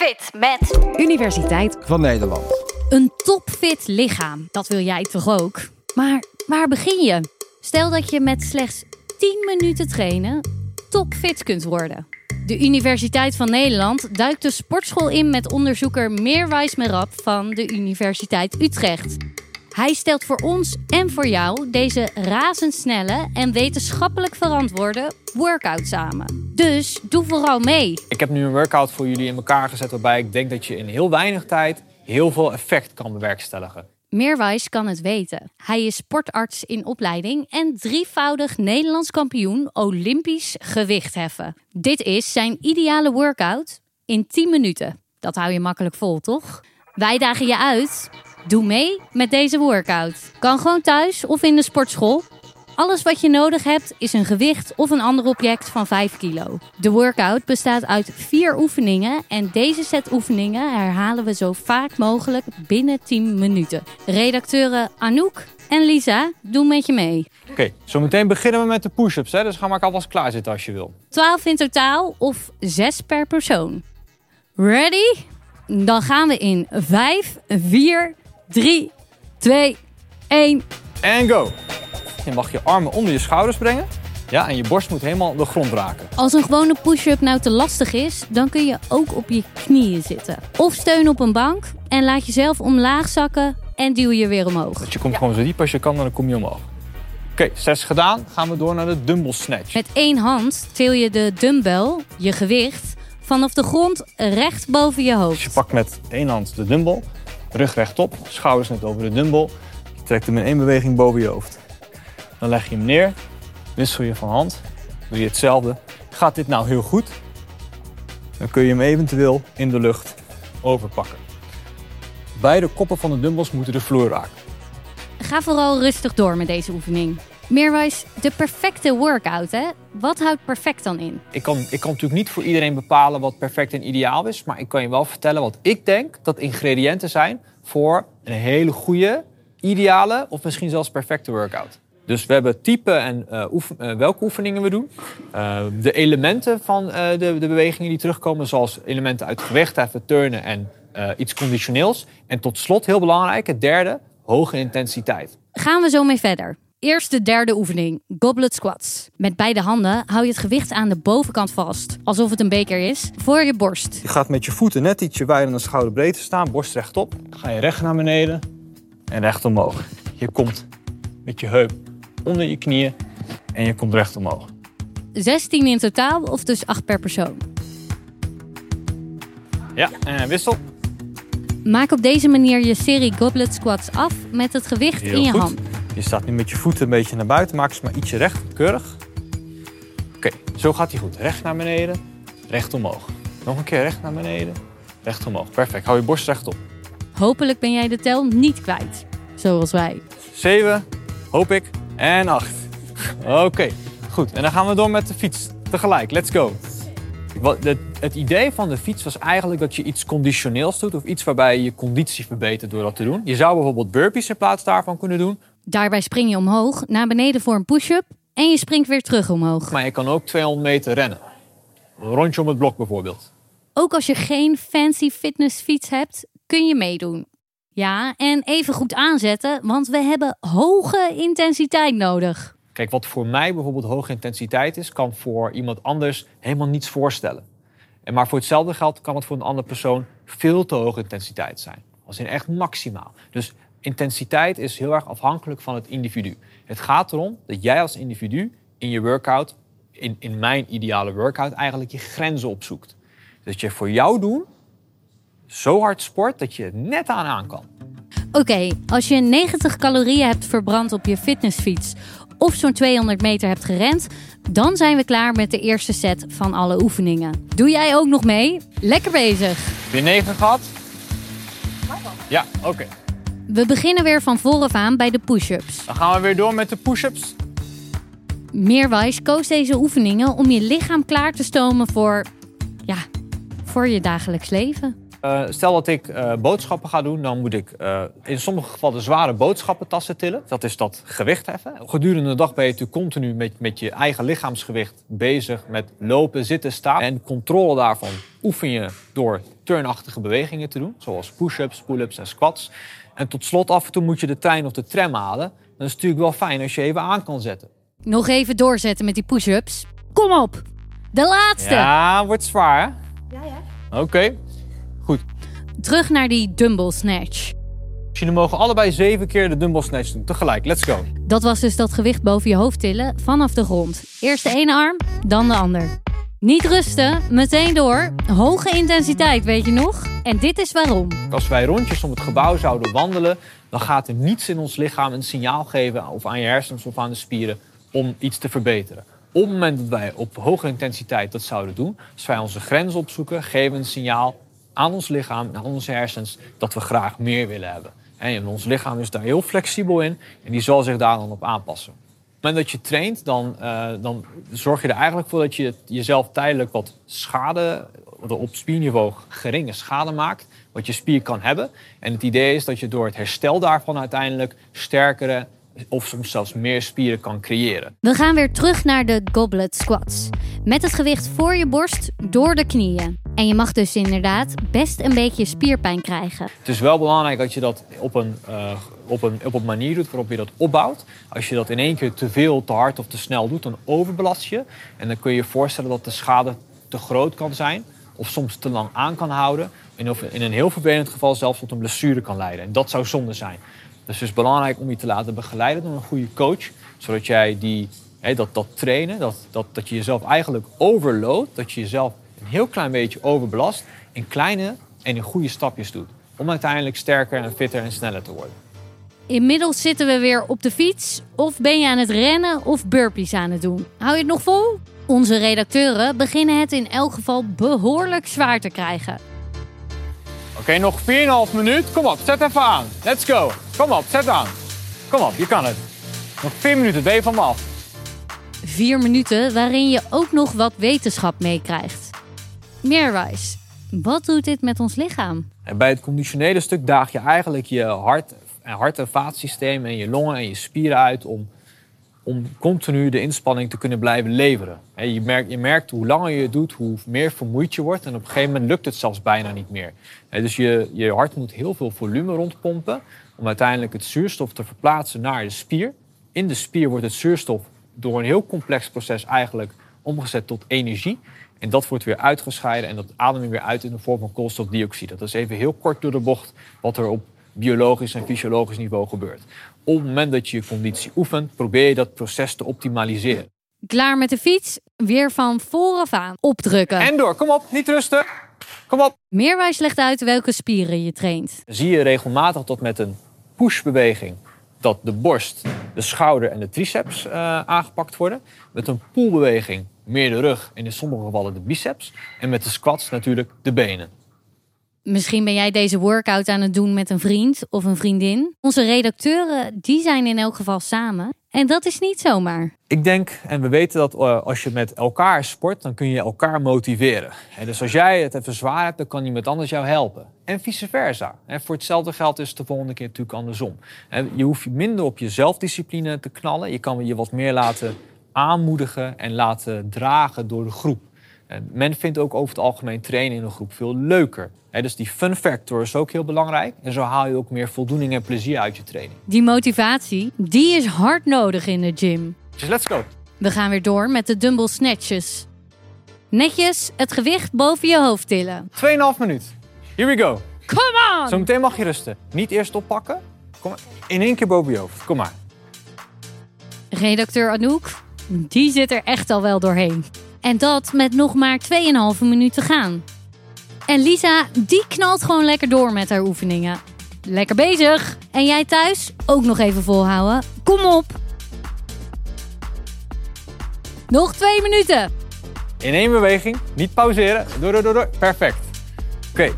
Fit met Universiteit van Nederland. een topfit lichaam. Dat wil jij toch ook? Maar waar begin je? Stel dat je met slechts 10 minuten trainen topfit kunt worden. De Universiteit van Nederland duikt de sportschool in met onderzoeker Meerwijs Merab van de Universiteit Utrecht. Hij stelt voor ons en voor jou deze razendsnelle en wetenschappelijk verantwoorde workout samen. Dus doe vooral mee. Ik heb nu een workout voor jullie in elkaar gezet waarbij ik denk dat je in heel weinig tijd heel veel effect kan bewerkstelligen. Meerwijs kan het weten. Hij is sportarts in opleiding en drievoudig Nederlands kampioen Olympisch gewichtheffen. Dit is zijn ideale workout in 10 minuten. Dat hou je makkelijk vol, toch? Wij dagen je uit. Doe mee met deze workout. Kan gewoon thuis of in de sportschool. Alles wat je nodig hebt is een gewicht of een ander object van 5 kilo. De workout bestaat uit vier oefeningen en deze set oefeningen herhalen we zo vaak mogelijk binnen 10 minuten. Redacteuren Anouk en Lisa doen met je mee. Oké, zometeen beginnen we met de push-ups. Hè? Dus ga maar alvast klaarzitten als je wil. 12 in totaal of 6 per persoon. Ready? Dan gaan we in 5, 4, 3, 2, 1. En go! Je mag je armen onder je schouders brengen. Ja, en je borst moet helemaal de grond raken. Als een gewone push-up nou te lastig is, dan kun je ook op je knieën zitten. Of steun op een bank en laat jezelf omlaag zakken en duw je weer omhoog. Dus je komt gewoon zo diep als je kan en dan kom je omhoog. Oké, zes gedaan. Gaan we door naar de dumbbell snatch. Met één hand til je de dumbbell, je gewicht, vanaf de grond recht boven je Dus hoofd. je pakt met één hand de dumbbell, rug rechtop, schouders net over de dumbbell. Je trekt hem in één beweging boven je hoofd. Dan leg je hem neer, wissel je van hand, doe je hetzelfde. Gaat dit nou heel goed? Dan kun je hem eventueel in de lucht overpakken. Beide koppen van de dumbbells moeten de vloer raken. Ga vooral rustig door met deze oefening. Meerwijs, de perfecte workout, hè? Wat houdt perfect dan in? Ik kan, ik kan natuurlijk niet voor iedereen bepalen wat perfect en ideaal is, maar ik kan je wel vertellen wat ik denk dat ingrediënten zijn voor een hele goede, ideale of misschien zelfs perfecte workout. Dus we hebben type en eh, oefen- eh, welke oefeningen we doen. Eh, de elementen van de, de bewegingen die terugkomen, zoals elementen uit gewichtheffen, turnen en iets conditioneels. En tot slot, heel belangrijk, het derde, hoge intensiteit. Gaan we zo mee verder. Eerst de derde oefening, goblet squats. Met beide handen hou je het gewicht aan de bovenkant vast, alsof het een beker is, voor je borst. Je gaat met je voeten net ietsje wijder dan schouderbreedte staan, borst rechtop. Dan ga je recht naar beneden en recht omhoog. Je komt met je heup onder je knieën en je komt recht omhoog. 16 in totaal of dus 8 per persoon. Ja, en wissel. Maak op deze manier je serie goblet squats af met het gewicht Heel in je goed. hand. Je staat nu met je voeten een beetje naar buiten. Maak ze maar ietsje recht, keurig. Oké, zo gaat hij goed. Recht naar beneden, recht omhoog. Nog een keer recht naar beneden, recht omhoog. Perfect. Hou je borst rechtop. Hopelijk ben jij de tel niet kwijt, zoals wij. 7, hoop ik. En 8. Oké, goed. En dan gaan we door met de fiets. Tegelijk, let's go. Het idee van de fiets was eigenlijk dat je iets conditioneels doet... of iets waarbij je je conditie verbetert door dat te doen. Je zou bijvoorbeeld burpees in plaats daarvan kunnen doen. Daarbij spring je omhoog, naar beneden voor een push-up en je springt weer terug omhoog. Maar je kan ook 200 meter rennen. Een rondje om het blok bijvoorbeeld. Ook als je geen fancy fitnessfiets hebt, kun je meedoen. Ja, en even goed aanzetten, want we hebben hoge intensiteit nodig. Kijk, wat voor mij bijvoorbeeld hoge intensiteit is... kan voor iemand anders helemaal niets voorstellen. En maar voor hetzelfde geld kan het voor een andere persoon... veel te hoge intensiteit zijn. Als in echt maximaal. Dus intensiteit is heel erg afhankelijk van het individu. Het gaat erom dat jij als individu in je workout... in, in mijn ideale workout eigenlijk je grenzen opzoekt. Dat je voor jou doen zo hard sport dat je het net aan aan kan. Oké, als je 90 calorieën hebt verbrand op je fitnessfiets of zo'n 200 meter hebt gerend, dan zijn we klaar met de eerste set van alle oefeningen. Doe jij ook nog mee? Lekker bezig! Weer 9 gehad? Ja, oké. We beginnen weer van vooraf aan bij de push-ups. Dan gaan we weer door met de push-ups. Meerwijs koos deze oefeningen om je lichaam klaar te stomen voor, ja, voor je dagelijks leven. Uh, stel dat ik uh, boodschappen ga doen, dan moet ik uh, in sommige gevallen zware boodschappentassen tillen. Dat is dat gewicht heffen. Gedurende de dag ben je natuurlijk continu met, met je eigen lichaamsgewicht bezig met lopen, zitten, staan. En controle daarvan oefen je door turnachtige bewegingen te doen, zoals push-ups, pull-ups en squats. En tot slot, af en toe moet je de trein of de tram halen. Dan is het natuurlijk wel fijn als je even aan kan zetten. Nog even doorzetten met die push-ups. Kom op, de laatste. Ja, wordt zwaar hè? Ja, ja. Oké, goed. Terug naar die dumbbell snatch. Jullie mogen allebei zeven keer de dumbbell snatch doen, tegelijk. Let's go. Dat was dus dat gewicht boven je hoofd tillen vanaf de grond. Eerst de ene arm, dan de ander. Niet rusten, meteen door. Hoge intensiteit, weet je nog? En dit is waarom. Als wij rondjes om het gebouw zouden wandelen, dan gaat er niets in ons lichaam een signaal geven, of aan je hersens of aan de spieren, om iets te verbeteren. Op het moment dat wij op hoge intensiteit dat zouden doen, als wij onze grens opzoeken, geven we een signaal aan ons lichaam, aan onze hersens, dat we graag meer willen hebben. En ons lichaam is daar heel flexibel in en die zal zich daar dan op aanpassen. Op het moment dat je traint, dan, uh, dan zorg je er eigenlijk voor dat je jezelf tijdelijk wat schade, op spierniveau geringe schade maakt, wat je spier kan hebben. En het idee is dat je door het herstel daarvan uiteindelijk sterkere of soms zelfs meer spieren kan creëren. We gaan weer terug naar de goblet squats. Met het gewicht voor je borst door de knieën. En je mag dus inderdaad best een beetje spierpijn krijgen. Het is wel belangrijk dat je dat op een, uh, op een, op een manier doet waarop je dat opbouwt. Als je dat in één keer te veel, te hard of te snel doet, dan overbelast je. En dan kun je je voorstellen dat de schade te groot kan zijn. Of soms te lang aan kan houden. En of in een heel vervelend geval zelfs tot een blessure kan leiden. En dat zou zonde zijn. Dus het is belangrijk om je te laten begeleiden door een goede coach. Zodat jij die, dat, dat trainen, dat, dat, dat je jezelf eigenlijk overload. Dat je jezelf een heel klein beetje overbelast. In kleine en in goede stapjes doet. Om uiteindelijk sterker en fitter en sneller te worden. Inmiddels zitten we weer op de fiets. Of ben je aan het rennen of burpees aan het doen. Hou je het nog vol? Onze redacteuren beginnen het in elk geval behoorlijk zwaar te krijgen. Oké, nog 4,5 minuut. Kom op, zet even aan. Let's go. Kom op, zet aan. Kom op, je kan het. Nog 4 minuten, ben je van me af. Vier minuten waarin je ook nog wat wetenschap meekrijgt. Meerwijs, wat doet dit met ons lichaam? En bij het conditionele stuk daag je eigenlijk je hart, hart- en vaatsysteem en je longen en je spieren uit om om continu de inspanning te kunnen blijven leveren. Je merkt, je merkt hoe langer je het doet, hoe meer vermoeid je wordt. En op een gegeven moment lukt het zelfs bijna niet meer. Dus je, je hart moet heel veel volume rondpompen om uiteindelijk het zuurstof te verplaatsen naar de spier. In de spier wordt het zuurstof door een heel complex proces eigenlijk omgezet tot energie. En dat wordt weer uitgescheiden en dat adem je weer uit in de vorm van koolstofdioxide. Dat is even heel kort door de bocht wat er op biologisch en fysiologisch niveau gebeurt. Op het moment dat je je conditie oefent, probeer je dat proces te optimaliseren. Klaar met de fiets, weer van vooraf aan opdrukken. En door, kom op, niet rusten. Kom op. Meerwijs legt uit welke spieren je traint. Zie je regelmatig dat met een pushbeweging dat de borst, de schouder en de triceps uh, aangepakt worden. Met een pullbeweging meer de rug en in sommige gevallen de biceps. En met de squats natuurlijk de benen. Misschien ben jij deze workout aan het doen met een vriend of een vriendin. Onze redacteuren, die zijn in elk geval samen. En dat is niet zomaar. Ik denk, en we weten dat uh, als je met elkaar sport, dan kun je elkaar motiveren. En dus als jij het even zwaar hebt, dan kan iemand anders jou helpen. En vice versa. En voor hetzelfde geld is het de volgende keer natuurlijk andersom. En je hoeft minder op je zelfdiscipline te knallen. Je kan je wat meer laten aanmoedigen en laten dragen door de groep. En men vindt ook over het algemeen trainen in een groep veel leuker. dus die fun factor is ook heel belangrijk. En zo haal je ook meer voldoening en plezier uit je training. Die motivatie, die is hard nodig in de gym. Dus let's go. We gaan weer door met de dumbbell snatches. Netjes het gewicht boven je hoofd tillen. 2,5 minuut. Here we go. Come on! Zometeen mag je rusten. Niet eerst oppakken. Kom. In één keer boven je hoofd. Kom maar. Redacteur Anouk, die zit er echt al wel doorheen. En dat met nog maar 2,5 minuten gaan. En Lisa, die knalt gewoon lekker door met haar oefeningen. Lekker bezig! En jij thuis ook nog even volhouden. Kom op! Nog twee minuten. In één beweging, niet pauzeren. Door, door, door, door. Perfect. Oké,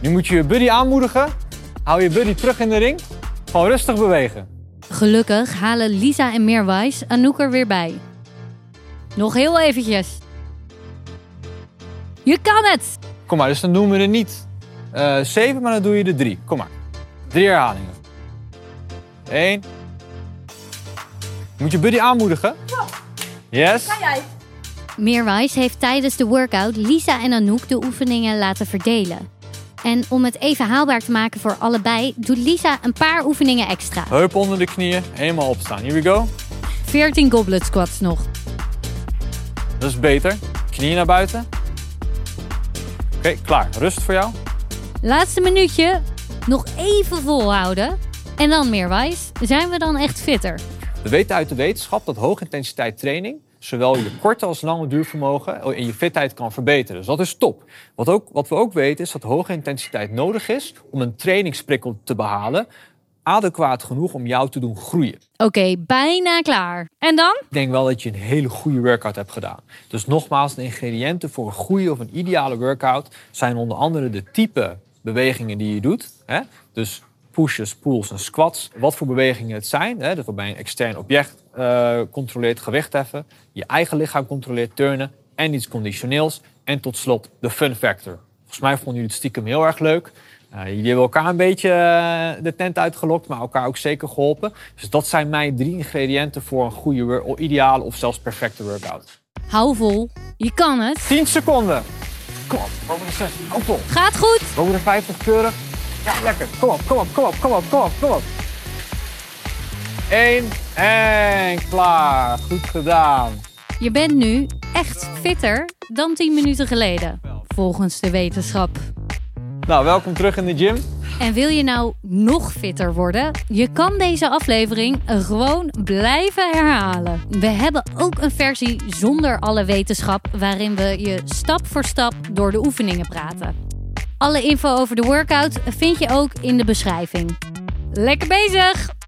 nu moet je je buddy aanmoedigen. Hou je buddy terug in de ring. Gewoon rustig bewegen. Gelukkig halen Lisa en Meerwijs Anouk er weer bij. Nog heel eventjes. Je kan het! Kom maar, dus dan doen we het niet eh, zeven, maar dan doe je er drie. Kom maar. Drie herhalingen. Eén. Moet je buddy aanmoedigen? Ja. Yes. Meerwijs heeft tijdens de workout Lisa en Anouk de oefeningen laten verdelen. En om het even haalbaar te maken voor allebei, doet Lisa een paar oefeningen extra. Heup onder de knieën, helemaal opstaan. Here we go. 14 goblet squats nog. Dat is beter. Knieën naar buiten. Oké, klaar. Rust voor jou. Laatste minuutje. Nog even volhouden. En dan Meerwijs. Zijn we dan echt fitter? We weten uit de wetenschap dat hoogintensiteit training zowel je korte als lange duurvermogen en je fitheid kan verbeteren. Dus dat is top. Wat, ook, wat we ook weten is dat hoge intensiteit nodig is om een trainingsprikkel te behalen. Adequaat genoeg om jou te doen groeien. Oké, bijna klaar. En dan? Ik denk wel dat je een hele goede workout hebt gedaan. Dus nogmaals, de ingrediënten voor een goede of een ideale workout zijn onder andere de type bewegingen die je doet. Hè? Dus pushes, pulls en squats. Wat voor bewegingen het zijn. Hè? Dat waarbij een extern object uh, controleert, gewicht heffen. Je eigen lichaam controleert, turnen. En iets conditioneels. En tot slot de fun factor. Volgens mij vonden jullie het stiekem heel erg leuk. Uh, jullie hebben elkaar een beetje uh, de tent uitgelokt, maar elkaar ook zeker geholpen. Dus dat zijn mijn drie ingrediënten voor een goede, ideale of zelfs perfecte workout. Hou vol, je kan het. 10 seconden. Kom op, boven de 60. Hou vol. Gaat goed. Boven de 50 keurig. Ja, lekker. Kom op, kom op, kom op, kom op, kom op, kom op. Eén en klaar. Goed gedaan. Je bent nu echt fitter dan 10 minuten geleden, volgens de wetenschap. Nou, welkom terug in de gym. En wil je nou nog fitter worden? Je kan deze aflevering gewoon blijven herhalen. We hebben ook een versie zonder alle wetenschap, waarin we je stap voor stap door de oefeningen praten. Alle info over de workout vind je ook in de beschrijving. Lekker bezig!